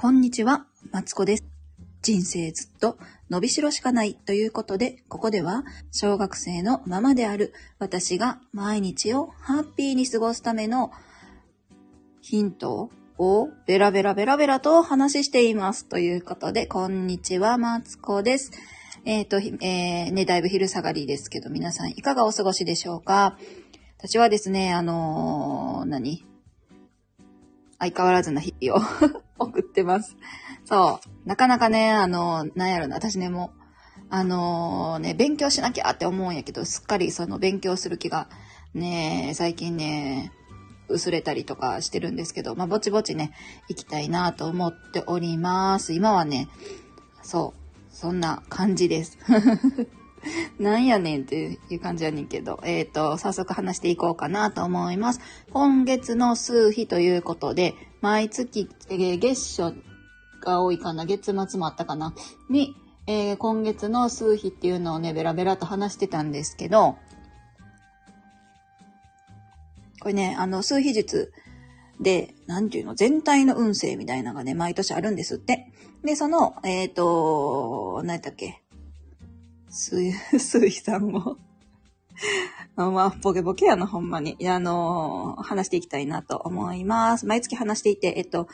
こんにちは、マツコです。人生ずっと伸びしろしかないということで、ここでは小学生のママである私が毎日をハッピーに過ごすためのヒントをベラベラベラベラとお話ししています。ということで、こんにちは、マツコです。えっ、と、えーね、だいぶ昼下がりですけど、皆さんいかがお過ごしでしょうか？私はですね、あのー何？相変わらずな日々を 送ってます。そう。なかなかね、あの、なんやろな、私ね、もう、あのね、勉強しなきゃって思うんやけど、すっかりその勉強する気が、ね、最近ね、薄れたりとかしてるんですけど、まあ、ぼちぼちね、行きたいなと思っております。今はね、そう、そんな感じです。なんやねんっていう感じやねんけど、えっ、と、早速話していこうかなと思います。今月の数日ということで、毎月、えー月初が多いかな、月末もあったかな、に、えー今月の数日っていうのをね、ベラベラと話してたんですけど、これね、あの、数日術で、なんていうの、全体の運勢みたいなのがね、毎年あるんですって。で、その、えっ、と、何やったっけ、すい、すいさんも あまあ、ボケボケやな、ほんまに。いや、あのー話していきたいなと思います。毎月話していて、えっと、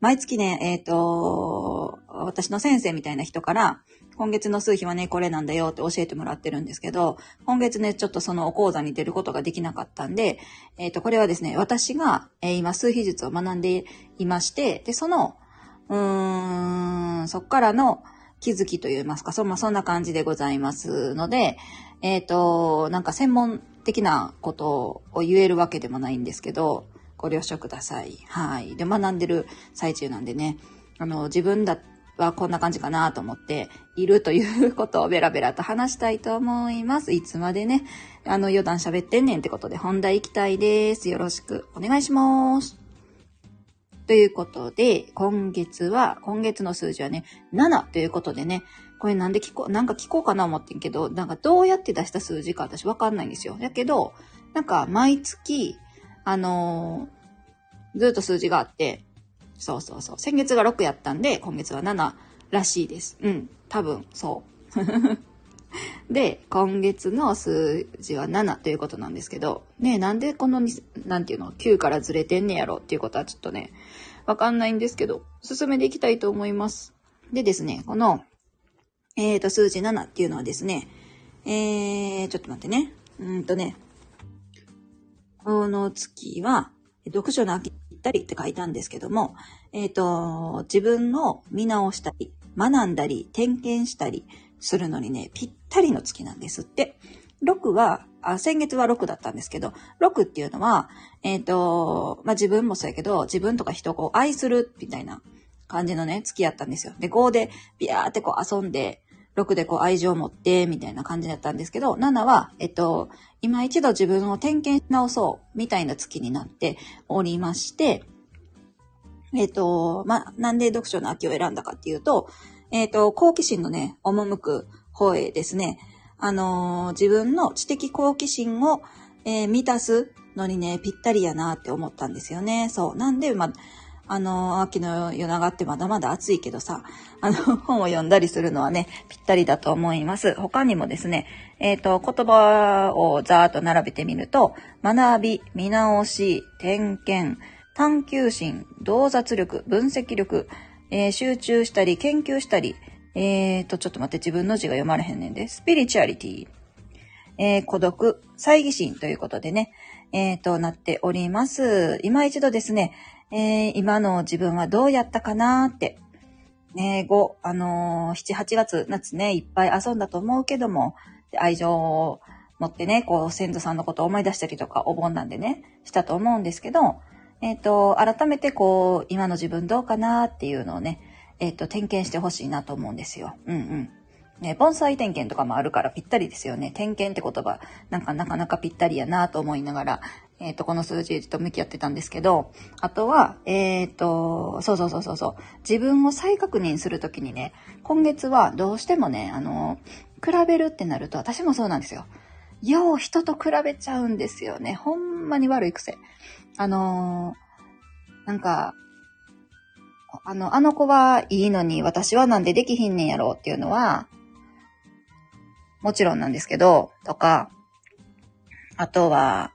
毎月ね、えっと、私の先生みたいな人から、今月の数日はね、これなんだよって教えてもらってるんですけど、今月ね、ちょっとそのお講座に出ることができなかったんで、えっと、これはですね、私が、えー今、数秘術を学んでいまして、で、その、うーん、そっからの気づきといいますか、そ,、まあ、そんな感じでございますので、えっ、と、なんか専門的なことを言えるわけでもないんですけど、ご了承ください。はい。で、学んでる最中なんでね、あの、自分だはこんな感じかなと思っているということをベラベラと話したいと思います。いつまでね、あの、余談喋ってんねんってことで本題行きたいです。よろしくお願いします。ということで、今月は、今月の数字はね、7ということでね、これなんで聞こう、なんか聞こうかな思ってんけど、なんかどうやって出した数字か私わかんないんですよ。だけど、なんか毎月、あのーずっと数字があって、そうそうそう。先月が6やったんで、今月は7らしいです。うん。多分、そう。で、今月の数字は7ということなんですけど、ねなんでこの、なんていうの、9からずれてんねやろっていうことはちょっとね、わかんないんですけど、進めていきたいと思います。でですね、この、えーと、数字7っていうのはですね、えー、ちょっと待ってね。うんとね、この月は、読書の秋ぴったりって書いたんですけども、えっ、と、自分の見直したり、学んだり、点検したりするのにね、ぴったりの月なんですって。6は、あ、先月は6だったんですけど、6っていうのは、えっ、と、まあ、自分もそうやけど、自分とか人を愛するみたいな感じのね、月やったんですよ。で、5でビヤーってこう遊んで、6でこう愛情を持って、みたいな感じだったんですけど、7は、えっと、今一度自分を点検し直そう、みたいな月になっておりまして、えっと、まあ、なんで読書の秋を選んだかっていうと、えっと、好奇心のね、赴く方へですね、あのー自分の知的好奇心を、えー満たすのにね、ぴったりやなって思ったんですよね。そう。なんで、まあ、の秋の夜長ってまだまだ暑いけどさ、あの、本を読んだりするのはね、ぴったりだと思います。他にもですね、えっ、と、言葉をざーっと並べてみると、学び、見直し、点検、探求心、洞察力、分析力、えー集中したり、研究したり、えーと、ちょっと待って、自分の字が読まれへんねんで、スピリチュアリティ、えー孤独、猜疑心ということでね、えーと、なっております。今一度ですね、えー今の自分はどうやったかなーって、ね、5、あのー7、8月、夏ね、いっぱい遊んだと思うけども、愛情を持ってね、こう、先祖さんのことを思い出したりとか、お盆なんでね、したと思うんですけど、えっ、と、改めてこう、今の自分どうかなっていうのをね、えっ、と、点検してほしいなと思うんですよ。うんうん。ね、盆栽点検とかもあるからぴったりですよね。点検って言葉、なんかなかなかぴったりやなと思いながら、えっ、と、この数字と向き合ってたんですけど、あとは、えっ、と、そうそうそうそうそう、自分を再確認するときにね、今月はどうしてもね、あの、比べるってなると、私もそうなんですよ。よう人と比べちゃうんですよね。ほんまに悪い癖。あのなんか、あの、あの子はいいのに私はなんでできひんねんやろうっていうのは、もちろんなんですけど、とか、あとは、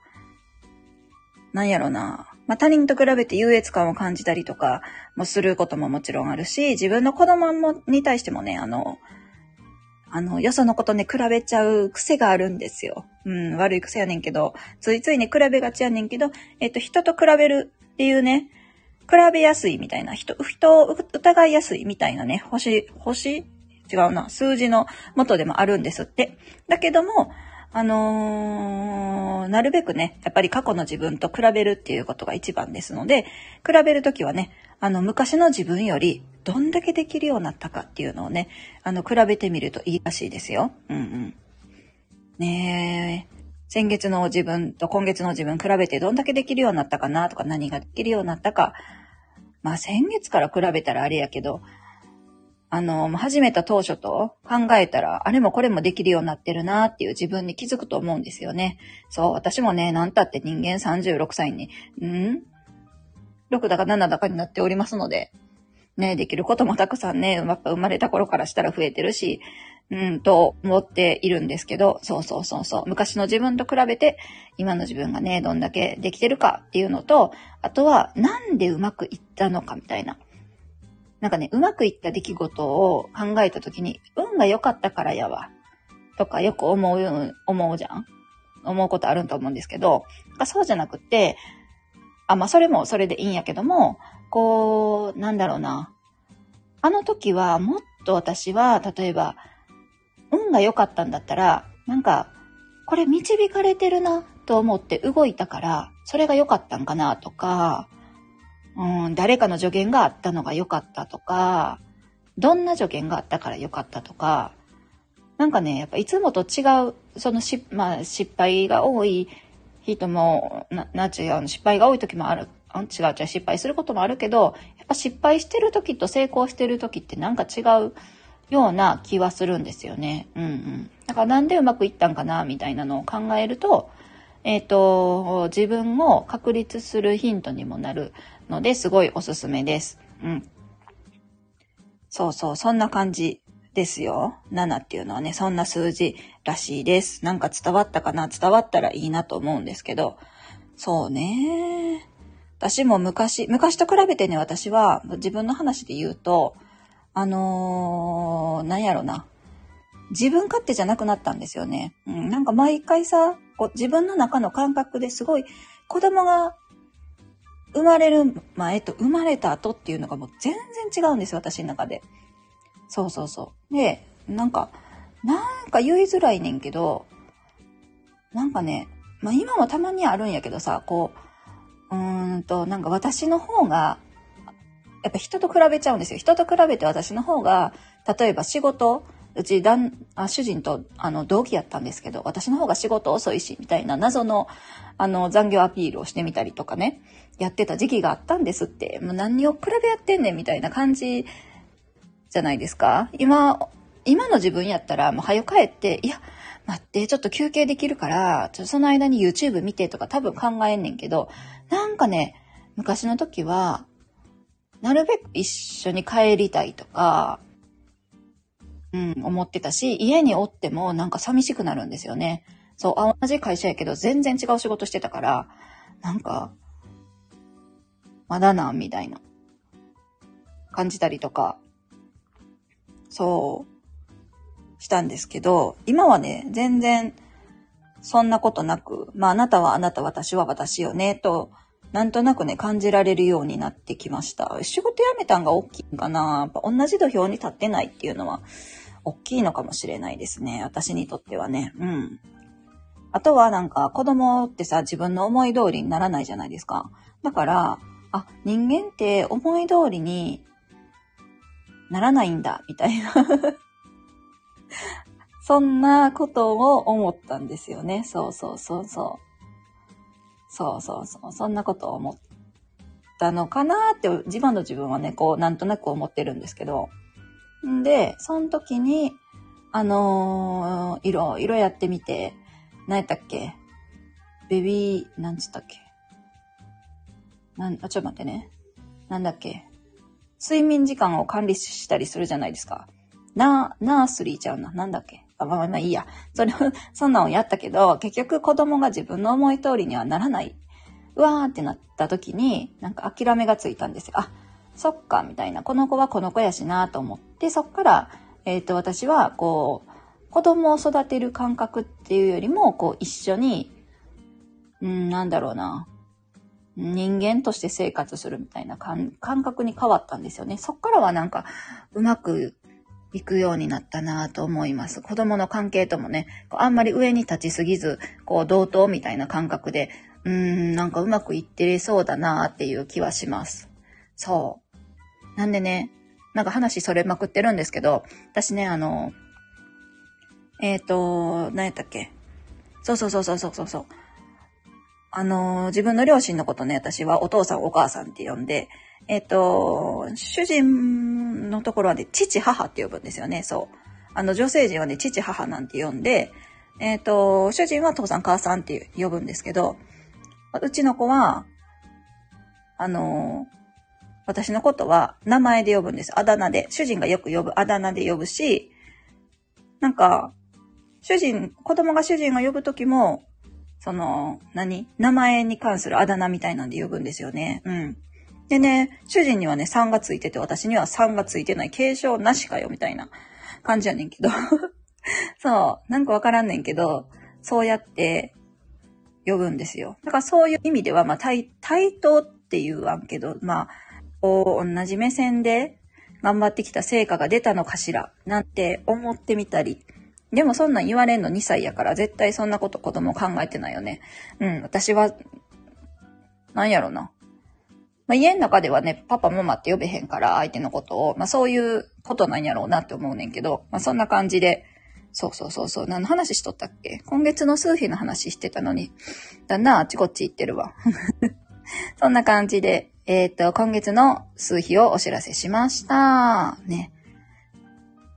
なんやろな。まあ、他人と比べて優越感を感じたりとかもすることももちろんあるし、自分の子供もに対してもね、あの、あの、よそのことね、比べちゃう癖があるんですよ。うん、悪い癖やねんけど、ついついね、比べがちやねんけど、えっと、人と比べるっていうね、比べやすいみたいな、人、人を疑いやすいみたいなね、星、星？違うな、数字の元でもあるんですって。だけども、あのー、なるべくね、やっぱり過去の自分と比べるっていうことが一番ですので、比べるときはね、あの、昔の自分よりどんだけできるようになったかっていうのをね、あの、比べてみるといいらしいですよ。うんうん。ねえ。先月の自分と今月の自分比べてどんだけできるようになったかなとか何ができるようになったか。まあ先月から比べたらあれやけど、あの、始めた当初と考えたら、あれもこれもできるようになってるなっていう自分に気づくと思うんですよね。そう、私もね、なんたって人間36歳に、ん ?6 だか7だかになっておりますので、ね、できることもたくさんね、やっぱ生まれた頃からしたら増えてるし、うん、と思っているんですけど、そうそうそうそう。昔の自分と比べて、今の自分がね、どんだけできてるかっていうのと、あとは、なんでうまくいったのかみたいな。なんかね、うまくいった出来事を考えたときに、運が良かったからやわ。とかよく思う、思うじゃん思うことあると思うんですけど、そうじゃなくて、あ、まあ、それもそれでいいんやけども、こう、なんだろうな。あの時はもっと私は、例えば、運が良かったんだったら、なんか、これ導かれてるなと思って動いたから、それが良かったんかなとか、うん、誰かの助言があったのが良かったとか、どんな助言があったから良かったとか、なんかね、やっぱいつもと違う、そのし、まあ、失敗が多い人も、な、な違う、失敗が多い時もある、あ違う違う、失敗することもあるけど、やっぱ失敗してる時と成功してる時ってなんか違うような気はするんですよね。うんうん。だからなんでうまくいったんかな、みたいなのを考えると、えっ、ー、と、自分を確立するヒントにもなるので、すごいおすすめです。うん。そうそう、そんな感じですよ。7っていうのはね、そんな数字らしいです。なんか伝わったかな？伝わったらいいなと思うんですけど。そうね。私も昔、昔と比べてね、私は自分の話で言うと、あのー、なんやろな。自分勝手じゃなくなったんですよね。うん、なんか毎回さ、こう自分の中の感覚ですごい子供が生まれる前と生まれた後っていうのがもう全然違うんですよ、私の中で。そうそうそう。で、なんか、なんか言いづらいねんけど、なんかね、まあ今もたまにあるんやけどさ、こう、うーんと、なんか私の方が、やっぱ人と比べちゃうんですよ。人と比べて私の方が、例えば仕事、うちだんあ主人とあの同期やったんですけど、私の方が仕事遅いし、みたいな謎のあの残業アピールをしてみたりとかね、やってた時期があったんですって、もう何を比べやってんねんみたいな感じじゃないですか。今、今の自分やったらもう早帰って、いや、待って、ちょっと休憩できるから、ちょその間に YouTube 見てとか多分考えんねんけど、なんかね、昔の時は、なるべく一緒に帰りたいとか、うん、思ってたし、家におってもなんか寂しくなるんですよね。そう、同じ会社やけど全然違う仕事してたから、なんか、まだな、みたいな、感じたりとか、そう、したんですけど、今はね、全然、そんなことなく、まあ、あなたはあなた、私は私よね、と、なんとなくね、感じられるようになってきました。仕事辞めたんが大きいんかなやっぱ同じ土俵に立ってないっていうのは、大きいのかもしれないですね。私にとってはね。うん。あとはなんか子供ってさ、自分の思い通りにならないじゃないですか。だから、あ、人間って思い通りにならないんだ、みたいな そんなことを思ったんですよね。そうそうそうそう。そうそうそう。そんなことを思ったのかなって、自分の自分はね、こう、なんとなく思ってるんですけど。んで、その時に、あのー、いろいろやってみて、何やったっけ？ベビー、なんつったっけ？なん、あ、ちょっと待ってね。なんだっけ？睡眠時間を管理したりするじゃないですか。な、ナースリーちゃうな。なんだっけ？あ、まあまあいいや。それを、そんなんをやったけど、結局子供が自分の思い通りにはならない。うわーってなった時に、なんか諦めがついたんですよ。あ、そっか、みたいな。この子はこの子やしなと思って、そっから、えっ、ー、と、私は、こう、子供を育てる感覚っていうよりも、こう、一緒に、うん、なんだろうな。人間として生活するみたいな感覚に変わったんですよね。そっからはなんか、うまくいくようになったなと思います。子供の関係ともね、あんまり上に立ちすぎず、こう、同等みたいな感覚で、うーん、なんかうまくいってそうだなっていう気はします。そう。なんでね、なんか話それまくってるんですけど、私ね、あの、えっ、ー、と、何やったっけ？そうそうそうそうそうそう。あの、自分の両親のことね、私はお父さんお母さんって呼んで、えっ、ー、と、主人のところはね、父母って呼ぶんですよね、そう。あの、女性陣はね、父母なんて呼んで、えっ、ー、と、主人は父さん母さんって呼ぶんですけど、うちの子は、あの、私のことは名前で呼ぶんです。あだ名で。主人がよく呼ぶあだ名で呼ぶし、なんか、主人、子供が主人が呼ぶときも、その、何？名前に関するあだ名みたいなんで呼ぶんですよね。うん。でね、主人にはね、3がついてて、私には3がついてない、継承なしかよ、みたいな感じやねんけど。そう、なんかわからんねんけど、そうやって呼ぶんですよ。だからそういう意味では、まあ、対、対等って言わんけど、まあ、こう、同じ目線で頑張ってきた成果が出たのかしら、なんて思ってみたり、でもそんなん言われんの2歳やから絶対そんなこと子供考えてないよね。うん、私は、なんやろな。まあ、家の中ではね、パパママって呼べへんから相手のことを、まあそういうことなんやろうなって思うねんけど、まあそんな感じで、そうそうそうそう、何の話しとったっけ？今月の数日の話してたのに、だんだんあっちこっち行ってるわ。そんな感じで、えっ、と、今月の数日をお知らせしました。ね。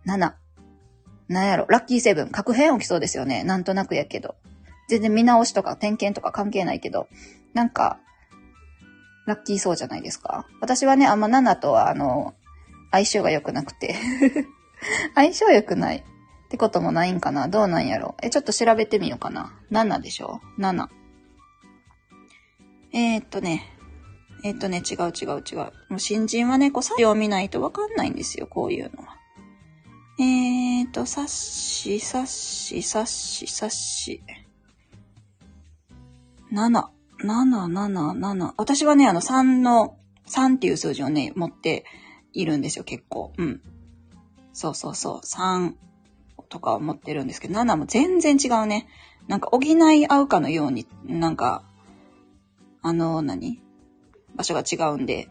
7。なんやろ、ラッキーセブン、確変起きそうですよね。なんとなくやけど。全然見直しとか点検とか関係ないけど、なんか、ラッキーそうじゃないですか。私はね、あんま7とは、あの、相性が良くなくて。相性良くないってこともないんかなどうなんやろえ、ちょっと調べてみようかな。7でしょ ?7。えー、っとね。えー、っとね、違う違う違う。もう新人はね、こう、作業を見ないとわかんないんですよ、こういうのは。えーと、さっし、さっし、さっし、さっし。7、7、7、7。私はね、あの3の、3っていう数字をね、持っているんですよ、結構。うん。そうそうそう。3とかを持ってるんですけど、7も全然違うね。なんか補い合うかのように、なんか、あの、何？場所が違うんで。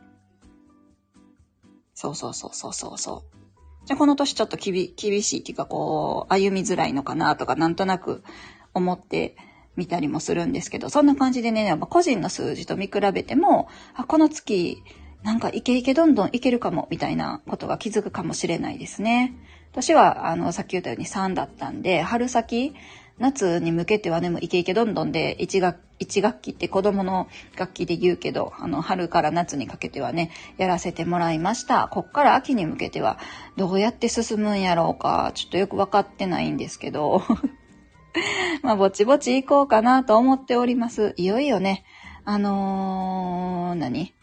そうそうそうそうそうそう。じゃこの年ちょっと厳しいっていうかこう、歩みづらいのかなとかなんとなく思ってみたりもするんですけど、そんな感じでね、やっぱ個人の数字と見比べても、あ、この月、なんかイケイケどんどんいけるかも、みたいなことが気づくかもしれないですね。年は、あの、さっき言ったように3だったんで、春先、夏に向けてはね、もうイケイケどんどんで、1学、1学期って子供の楽器で言うけど、あの、春から夏にかけてはね、やらせてもらいました。こっから秋に向けては、どうやって進むんやろうか、ちょっとよくわかってないんですけど、まあ、ぼちぼち行こうかなと思っております。いよいよね、あのー、何？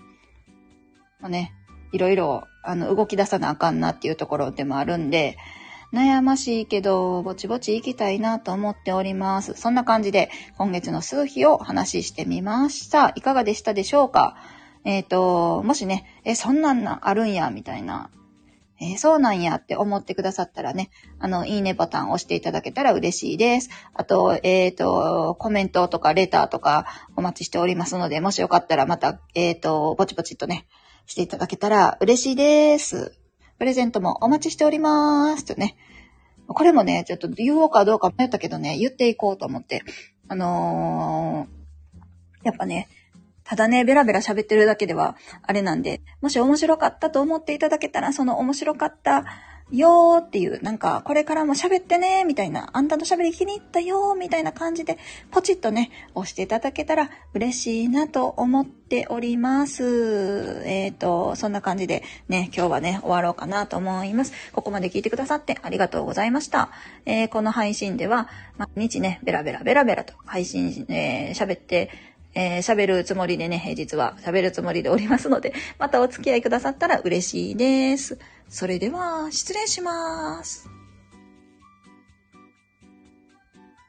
まあね、いろいろ、あの、動き出さなあかんなっていうところでもあるんで、悩ましいけど、ぼちぼち行きたいなと思っております。そんな感じで、今月の数日をお話してみました。いかがでしたでしょうか？えっ、ー、と、もしね、え、そんなんな、あるんや、みたいな、えー、そうなんやって思ってくださったらね、あの、いいねボタンを押していただけたら嬉しいです。あと、えっ、ー、と、コメントとかレターとかお待ちしておりますので、もしよかったらまた、えっ、と、ぼちぼちっとね、していただけたら嬉しいです。プレゼントもお待ちしておりまーす。とね。これもね、ちょっと言おうかどうか迷ったけどね、言っていこうと思って。あのー、やっぱね、ただね、ベラベラ喋ってるだけでは、あれなんで、もし面白かったと思っていただけたら、その面白かったよーっていう、なんか、これからも喋ってねー、みたいな、あんたの喋り気に入ったよー、みたいな感じで、ポチッとね、押していただけたら嬉しいなと思っております。え、ー、と、そんな感じでね、今日はね、終わろうかなと思います。ここまで聞いてくださってありがとうございました。えー、この配信では、毎日ね、ベラベラベラベラと配信、えー、喋って、えー、喋るつもりでね、平日は喋るつもりでおりますので、またお付き合いくださったら嬉しいです。それでは、失礼します。